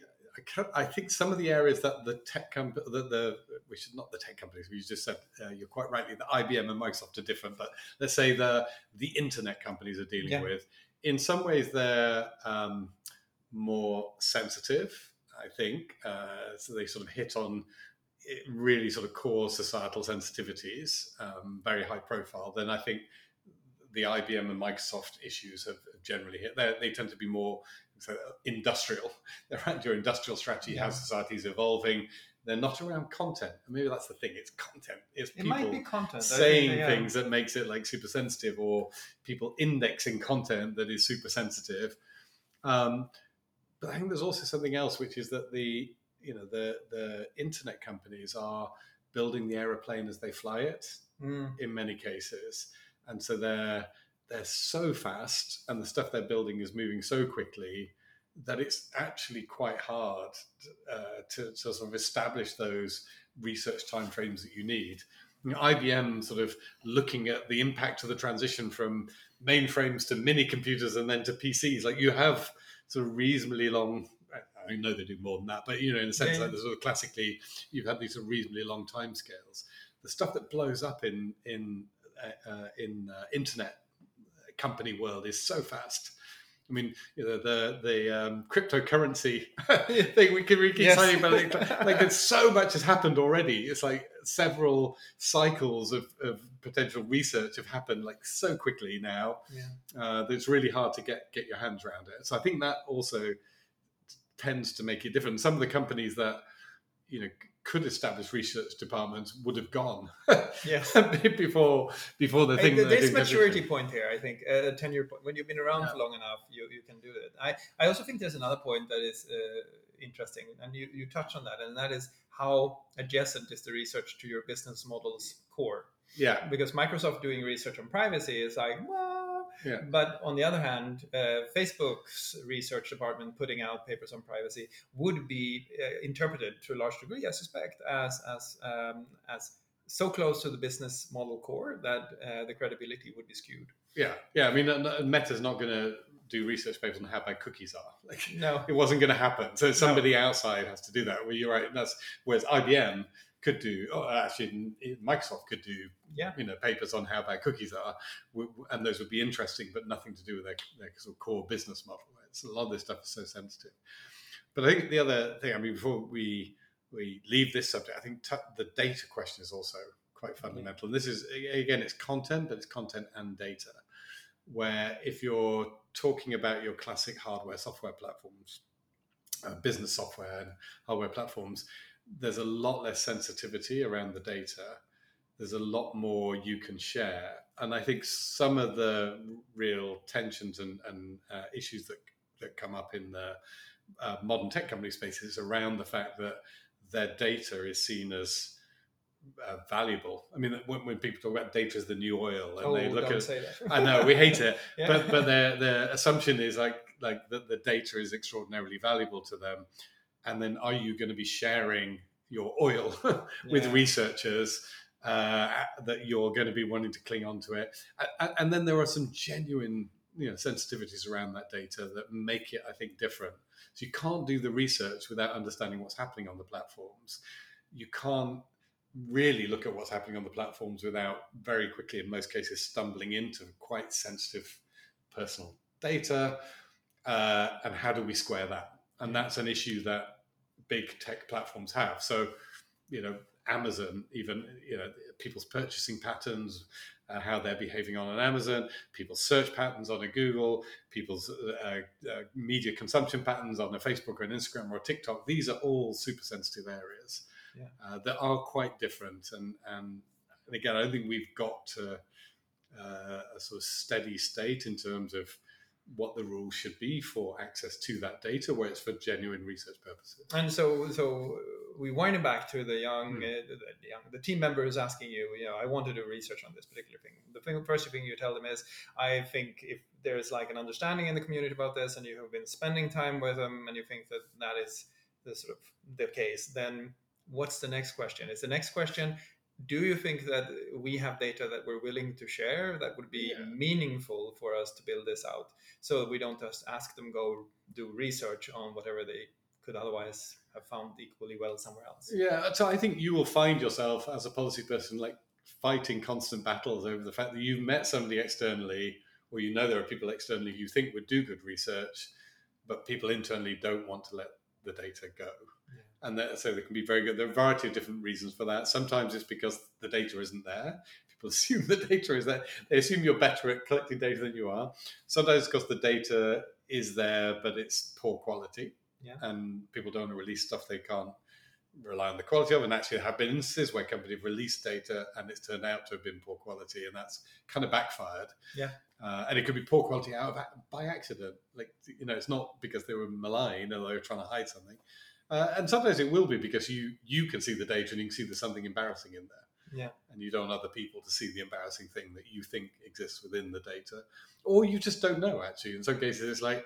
I think some of the areas that the tech company, the, the we should not the tech companies. We just said uh, you're quite rightly the IBM and Microsoft are different, but let's say the the internet companies are dealing yeah. with. In some ways, they're um, more sensitive. I think uh, so. They sort of hit on really sort of core societal sensitivities, um, very high profile. Then I think the IBM and Microsoft issues have, generally hit. They're, they tend to be more so industrial. They're around your industrial strategy, yeah. how society is evolving. They're not around content. maybe that's the thing. It's content. It's people it might be content. saying they, things that makes it like super sensitive, or people indexing content that is super sensitive. Um, but I think there's also something else, which is that the you know the the internet companies are building the aeroplane as they fly it mm. in many cases, and so they're they're so fast and the stuff they're building is moving so quickly that it's actually quite hard uh, to, to, sort of establish those research timeframes that you need. You know, IBM sort of looking at the impact of the transition from mainframes to mini computers and then to PCs. Like you have sort of reasonably long. I know they do more than that, but you know, in a sense, yeah. like sort of classically, you've had these sort of reasonably long time scales. The stuff that blows up in in uh, uh in uh, internet company world is so fast. I mean, you know, the the um, cryptocurrency thing we can, we keep yes. saying about it, like there's so much has happened already. It's like several cycles of, of potential research have happened like so quickly now yeah. uh, that it's really hard to get get your hands around it. So I think that also tends to make it different. Some of the companies that you know could establish research departments would have gone yes before before the thing this maturity point here i think a 10 year point when you've been around yeah. for long enough you, you can do it. I i also think there's another point that is uh, interesting and you you touch on that and that is how adjacent is the research to your business model's core. Yeah. Because microsoft doing research on privacy is like well yeah. But on the other hand, uh, Facebook's research department putting out papers on privacy would be uh, interpreted to a large degree, I suspect, as as um, as so close to the business model core that uh, the credibility would be skewed. Yeah, yeah. I mean, Meta's not going to do research papers on how bad cookies are. Like, no, it wasn't going to happen. So somebody no. outside has to do that. Well, you're right. That's whereas IBM could do, oh, actually, Microsoft could do, yeah. you know, papers on how bad cookies are, and those would be interesting, but nothing to do with their, their sort of core business model. It's, a lot of this stuff is so sensitive. But I think the other thing, I mean, before we we leave this subject, I think t- the data question is also quite fundamental. And this is again, it's content, but it's content and data. Where if you're talking about your classic hardware software platforms, uh, business software and hardware platforms, there's a lot less sensitivity around the data. There's a lot more you can share. And I think some of the real tensions and, and uh, issues that, that come up in the uh, modern tech company spaces is around the fact that their data is seen as uh, valuable. I mean, when, when, people talk about data as the new oil, and oh, they look at, I know we hate it, yeah. but but their their assumption is like like that the data is extraordinarily valuable to them, and then are you going to be sharing your oil with yeah. researchers? Uh, that you're going to be wanting to cling on to it, and, and then there are some genuine you know sensitivities around that data that make it, I think, different. So you can't do the research without understanding what's happening on the platforms. You can't really look at what's happening on the platforms without very quickly, in most cases, stumbling into quite sensitive personal data. Uh, and how do we square that? And that's an issue that big tech platforms have. So, you know, Amazon, even you know, people's purchasing patterns, uh, how they're behaving on an Amazon, people's search patterns on a Google, people's uh, uh, media consumption patterns on a Facebook or an Instagram or a TikTok. These are all super sensitive areas yeah. Uh, that are quite different. And, and, and again, I don't think we've got to uh, a sort of steady state in terms of what the rules should be for access to that data where it's for genuine research purposes. And so so we wind it back to the young, mm. uh, the, the, young the team member is asking you you know i want to do research on this particular thing. The thing, first thing you tell them is i think if there's like an understanding in the community about this and you have been spending time with them and you think that that is the sort of the case then what's the next question? Is the next question do you think that we have data that we're willing to share that would be yeah. meaningful for us to build this out so we don't just ask them go do research on whatever they could otherwise have found equally well somewhere else yeah so i think you will find yourself as a policy person like fighting constant battles over the fact that you've met somebody externally or you know there are people externally you think would do good research but people internally don't want to let the data go and that, so they can be very good. There are a variety of different reasons for that. Sometimes it's because the data isn't there. People assume the data is there. They assume you're better at collecting data than you are. Sometimes because the data is there, but it's poor quality, yeah. and people don't want to release stuff they can't rely on the quality of. And actually, there have been instances where companies have released data and it's turned out to have been poor quality, and that's kind of backfired. Yeah. Uh, and it could be poor quality out of by accident. Like you know, it's not because they were malign or they were trying to hide something. Uh, and sometimes it will be because you you can see the data and you can see there's something embarrassing in there. Yeah. And you don't want other people to see the embarrassing thing that you think exists within the data. Or you just don't know actually. In some cases it's like,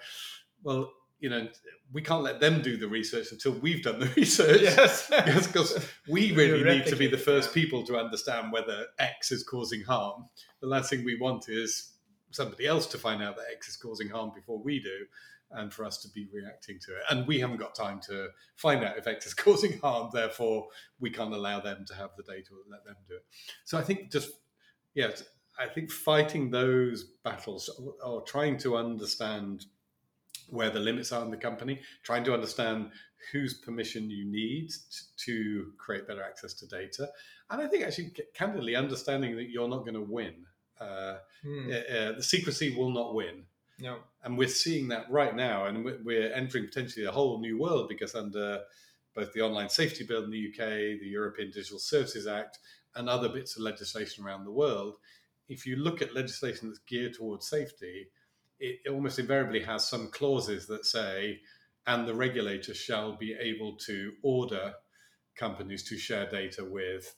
well, you know, we can't let them do the research until we've done the research. Yes. because we really need to be the first people to understand whether X is causing harm. The last thing we want is somebody else to find out that X is causing harm before we do and for us to be reacting to it. And we haven't got time to find out if X is causing harm, therefore we can't allow them to have the data or let them do it. So I think just, yeah, I think fighting those battles or trying to understand where the limits are in the company, trying to understand whose permission you need to create better access to data. And I think actually, candidly, understanding that you're not going to win. Uh, hmm. uh, the secrecy will not win no. And we're seeing that right now, and we're entering potentially a whole new world because under both the Online Safety Bill in the UK, the European Digital Services Act, and other bits of legislation around the world, if you look at legislation that's geared towards safety, it almost invariably has some clauses that say, and the regulator shall be able to order companies to share data with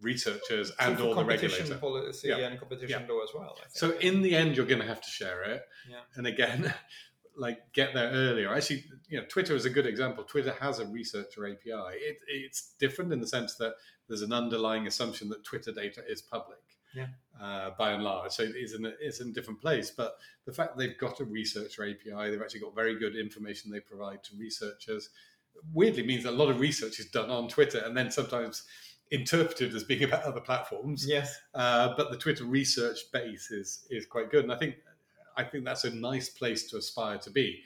researchers and all the regulator policy yeah. and competition yeah. law as well. So in the end, you're going to have to share it. Yeah. And again, like get there earlier. Actually, you know, Twitter is a good example. Twitter has a researcher API. It, it's different in the sense that there's an underlying assumption that Twitter data is public. Yeah. Uh, by and large, so it's in a, it's in a different place. But the fact they've got a researcher API, they've actually got very good information they provide to researchers. Weirdly, means a lot of research is done on Twitter, and then sometimes interpreted as being about other platforms. Yes. Uh, but the Twitter research base is is quite good, and I think I think that's a nice place to aspire to be,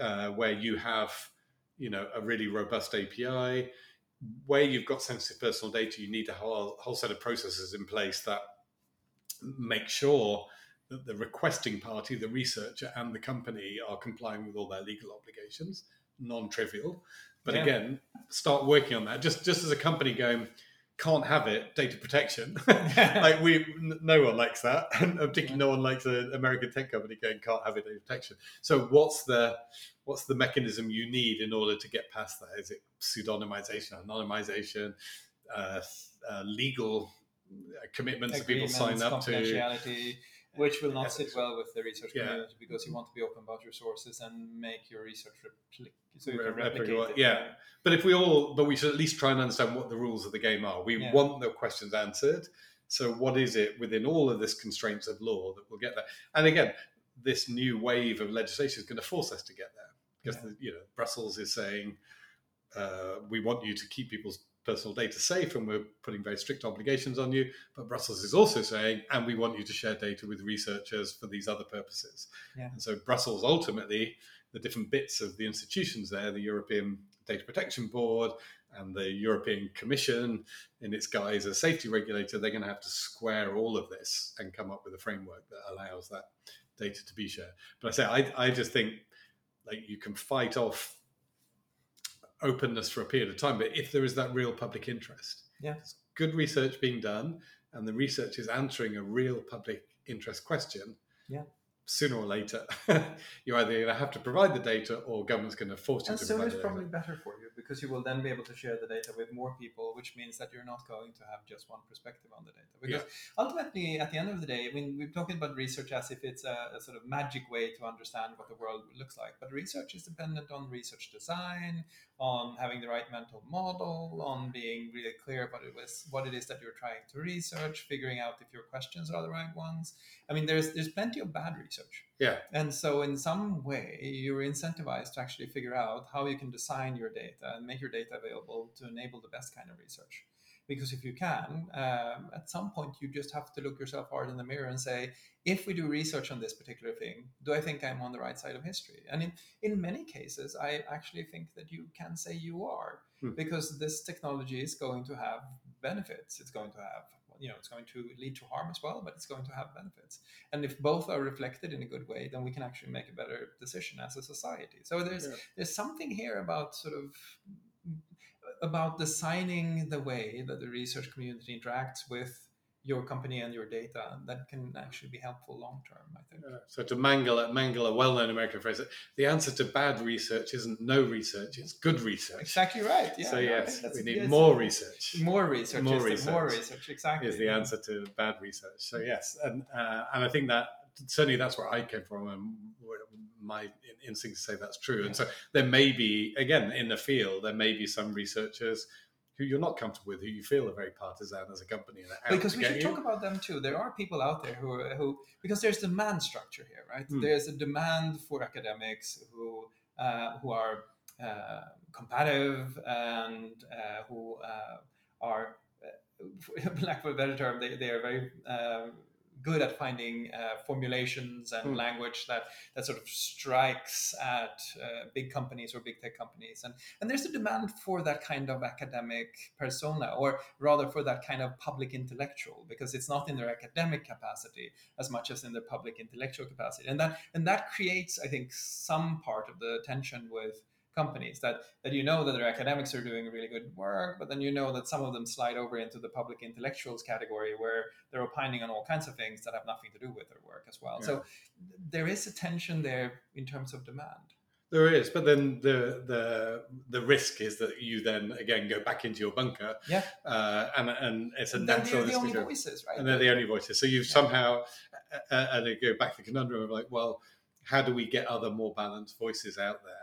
uh, where you have you know a really robust API, where you've got sensitive personal data. You need a whole whole set of processes in place that make sure that the requesting party, the researcher, and the company are complying with all their legal obligations non-trivial. But Yeah. again, start working on that. Just just as a company going, can't have it, data protection. like we, no one likes that, and particularly no one likes an American tech company going, can't have it, data protection. So what's the what's the mechanism you need in order to get past that? Is it pseudonymization, anonymization, uh, uh, legal uh, commitments that people sign up to? Which will not sit well with the research Yeah. community because you want to be open about your sources and make your research repli- so you Re- can replicate replicate- yeah. But if we all, but we should at least try and understand what the rules of the game are. We Yeah. want the questions answered. So, what is it within all of this constraints of law that will get there? And again, this new wave of legislation is going to force us to get there because the, you know Brussels is saying uh, we want you to keep people's personal data safe, and we're putting very strict obligations on you. But Brussels is also saying, and we want you to share data with researchers for these other purposes. Yeah. And so Brussels ultimately, the different bits of the institutions there, the European Data Protection Board and the European Commission, in its guise as safety regulator, they're going to have to square all of this and come up with a framework that allows that data to be shared. But I say, I, I just think like you can fight off openness for a period of time, but if there is that real public interest, Yeah. there's good research being done, and the research is answering a real public interest question, Yeah. Sooner or later, you're either going to have to provide the data or government's going to force you And to so provide it's the data. probably better for you because you will then be able to share the data with more people, which means that you're not going to have just one perspective on the data. Because ultimately, at the end of the day, I mean, we're talking about research as if it's a, a sort of magic way to understand what the world looks like. But research is dependent on research design, on having the right mental model, on being really clear about it was what it is that you're trying to research, figuring out if your questions are the right ones. I mean, there's there's plenty of bad research. Yeah. And so, in some way, you're incentivized to actually figure out how you can design your data and make your data available to enable the best kind of research. Because if you can, um, at some point, you just have to look yourself hard in the mirror and say, if we do research on this particular thing, do I think I'm on the right side of history? And in, in many cases, I actually think that you can say you are, Hmm. because this technology is going to have benefits. It's going to have, you know, it's going to lead to harm as well, but it's going to have benefits. And if both are reflected in a good way, then we can actually make a better decision as a society. So there's Yeah. there's something here about sort of about designing the way that the research community interacts with your company and your data that can actually be helpful long term. I think. Yeah. So to mangle a, mangle a well-known American phrase, the answer to bad research isn't no research; it's good research. Exactly right. Yeah. so no, yes, we need yes, more research. More research. More the- More research research. Exactly. is the answer to bad research. So yes, and uh, and I think that certainly that's where I came from, and my instinct to say that's true. And so there may be again in the field there may be some researchers who you're not comfortable with, who you feel are very partisan as a company. And because we should you. talk about them too. There are people out there who are, who because there's demand structure here, right? Hmm. There's a demand for academics who uh, who are uh, competitive and uh, who uh, are, uh, for lack of a better term, they, they are very um good at finding uh, formulations and Hmm. language that that sort of strikes at uh, big companies or big tech companies and and there's a demand for that kind of academic persona or rather for that kind of public intellectual because it's not in their academic capacity as much as in their public intellectual capacity and that and that creates i think some part of the tension with companies that that you know that their academics are doing really good work but then you know that some of them slide over into the public intellectuals category where they're opining on all kinds of things that have nothing to do with their work as well so there is a tension there in terms of demand There is, but then the the the risk is that you then again go back into your bunker, Yeah. uh, and and it's a and natural they're the only voices right and they're the only voices. So you've Yeah. somehow, uh, uh, and they go back to the conundrum of like, well, how do we get other more balanced voices out there?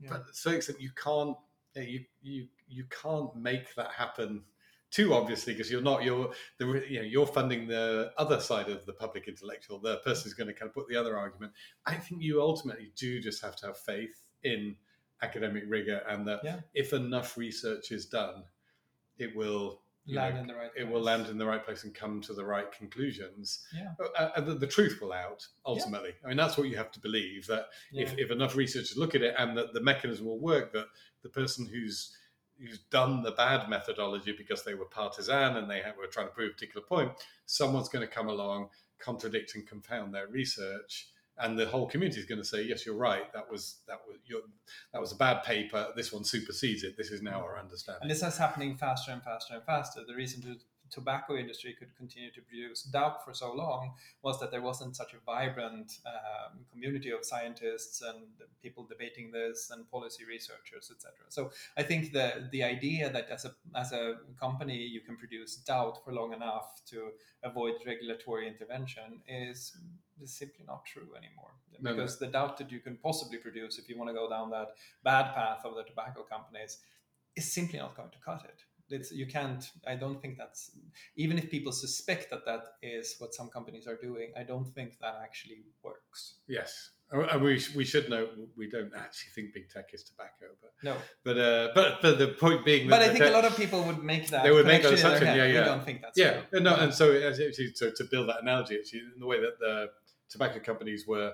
Yeah. But to some extent, you can't, you you you can't make that happen too obviously because you're not you're the you know you're funding the other side of the public intellectual the person who's going to kind of put the other argument i think you ultimately do just have to have faith in academic rigor and that Yeah. if enough research is done it will land know, in the right it will land in the right place and come to the right conclusions. Yeah. Uh, and the, the truth will out ultimately. I mean, that's what you have to believe that if, Yeah. if enough researchers look at it and that the mechanism will work, that the person who's who's done the bad methodology because they were partisan and they were trying to prove a particular point, someone's going to come along, contradict and confound their research, and the whole community is going to say, "Yes, you're right. That was that was your, that was a bad paper. This one supersedes it. This is now our understanding." And this is happening faster and faster and faster. The reason to tobacco industry could continue to produce DAUP for so long was that there wasn't such a vibrant um, community of scientists and people debating this and policy researchers, etc. So I think the the idea that as a as a company you can produce doubt for long enough to avoid regulatory intervention is, is simply not true anymore. No, because no. the doubt that you can possibly produce if you want to go down that bad path of the tobacco companies is simply not going to cut it it's, you can't i don't think that's even if people suspect that that is what some companies are doing i don't think that actually works yes and we, we should know we don't actually think big tech is tobacco but no but uh but but the point being but i think tech, a lot of people would make that they would make that assumption yeah yeah we don't think that's yeah true. no and so actually so to build that analogy actually in the way that the tobacco companies were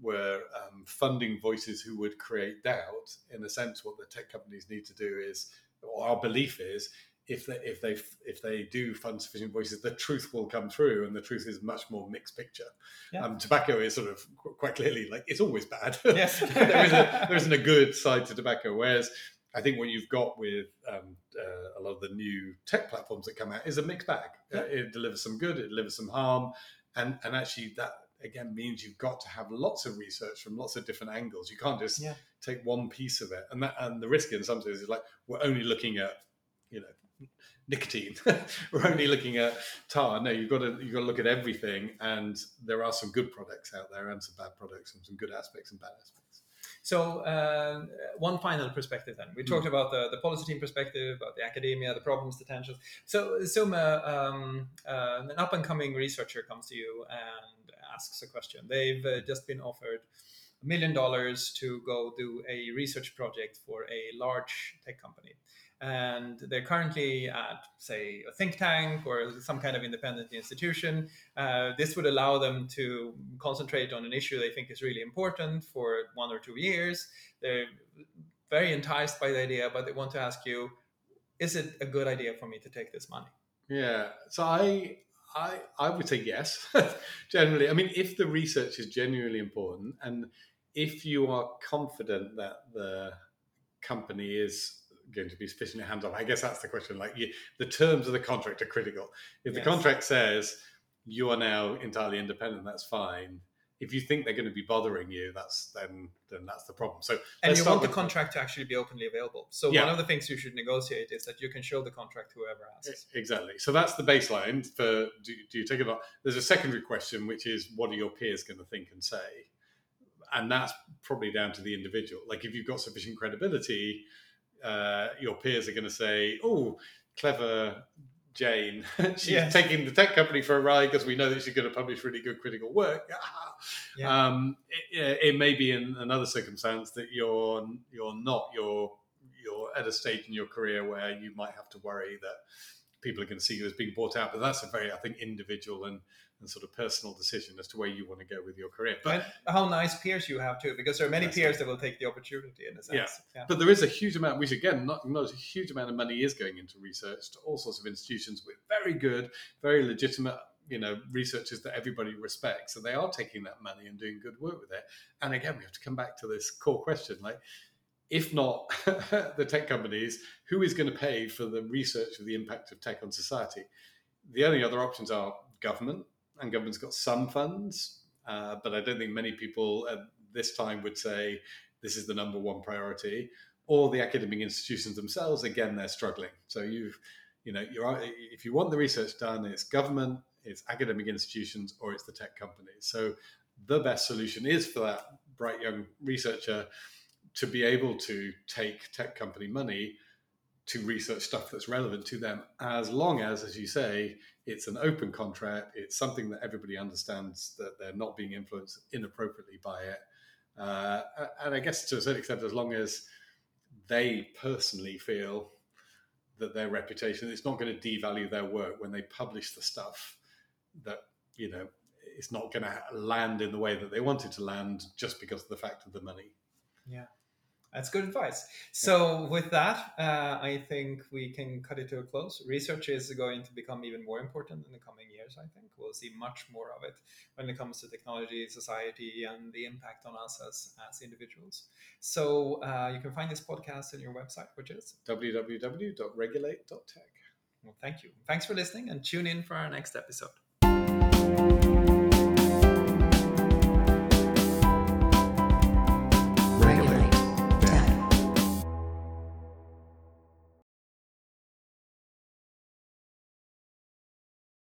were um, funding voices who would create doubt in a sense what the tech companies need to do is or our belief is if they if they if they do fund sufficient voices, the truth will come through, and the truth is much more mixed picture. Yeah. Um, tobacco is sort of quite clearly like it's always bad. Yes, there, isn't, there isn't a good side to tobacco. Whereas I think what you've got with um, uh, a lot of the new tech platforms that come out is a mixed bag. Yeah. Uh, it delivers some good, it delivers some harm, and and actually that again means you've got to have lots of research from lots of different angles. You can't just yeah. take one piece of it. And that and the risk in some cases is like we're only looking at you know nicotine. we're only looking at tar. No, you've got to you've got to look at everything, and there are some good products out there and some bad products, and some good aspects and bad aspects. So uh, one final perspective then. We talked mm. about the, the policy team perspective, about the academia, the problems, the tensions. So Suma, um, uh, an up and coming researcher comes to you and asks a question. They've uh, just been offered a million dollars to go do a research project for a large tech company and they're currently at, say, a think tank or some kind of independent institution. Uh, this would allow them to concentrate on an issue they think is really important for one or two years. They're very enticed by the idea, but they want to ask you, is it a good idea for me to take this money? Yeah. So I I I would say yes. generally, I mean, if the research is genuinely important, and if you are confident that the company is going to be sufficiently hands off? I guess that's the question. Like you, the terms of the contract are critical. If the contract says you are now entirely independent, that's fine. If you think they're going to be bothering you, that's then then that's the problem. So and you want the contract to actually be openly available. So yeah. one of the things you should negotiate is that you can show the contract to whoever asks. Exactly. So that's the baseline for do, do you take it on? There's a secondary question, which is what are your peers going to think and say? And that's probably down to the individual. Like if you've got sufficient credibility, uh, your peers are going to say, "Oh, clever Jane, she's yes. taking the tech company for a ride because we know that she's going to publish really good critical work." yeah. um, it, it, may be in another circumstance that you're you're not you're you're at a stage in your career where you might have to worry that people are going to see you as being bought out. But that's a very, I think, individual and and sort of personal decision as to where you want to go with your career. But and how nice peers you have too, because there are many peers that will take the opportunity in a sense. Yeah. yeah. But there is a huge amount, which again, not, not a huge amount of money is going into research to all sorts of institutions with very good, very legitimate you know researchers that everybody respects and they are taking that money and doing good work with it and again we have to come back to this core question like if not the tech companies who is going to pay for the research of the impact of tech on society the only other options are government and government's got some funds, uh, but I don't think many people at this time would say this is the number one priority. Or the academic institutions themselves, again, they're struggling. So you've, you know, you're if you want the research done, it's government, it's academic institutions, or it's the tech companies. So the best solution is for that bright young researcher to be able to take tech company money to research stuff that's relevant to them, as long as, as you say, it's an open contract. It's something that everybody understands that they're not being influenced inappropriately by it. Uh, and I guess to a certain extent, as long as they personally feel that their reputation is not going to devalue their work when they publish the stuff that you know it's not going to land in the way that they want it to land just because of the fact of the money. Yeah. That's good advice. So, with that, uh, I think we can cut it to a close. Research is going to become even more important in the coming years. I think we'll see much more of it when it comes to technology, society, and the impact on us as, as individuals. So, uh, you can find this podcast on your website, which is www.regulate.tech. Well, thank you. Thanks for listening and tune in for our next episode.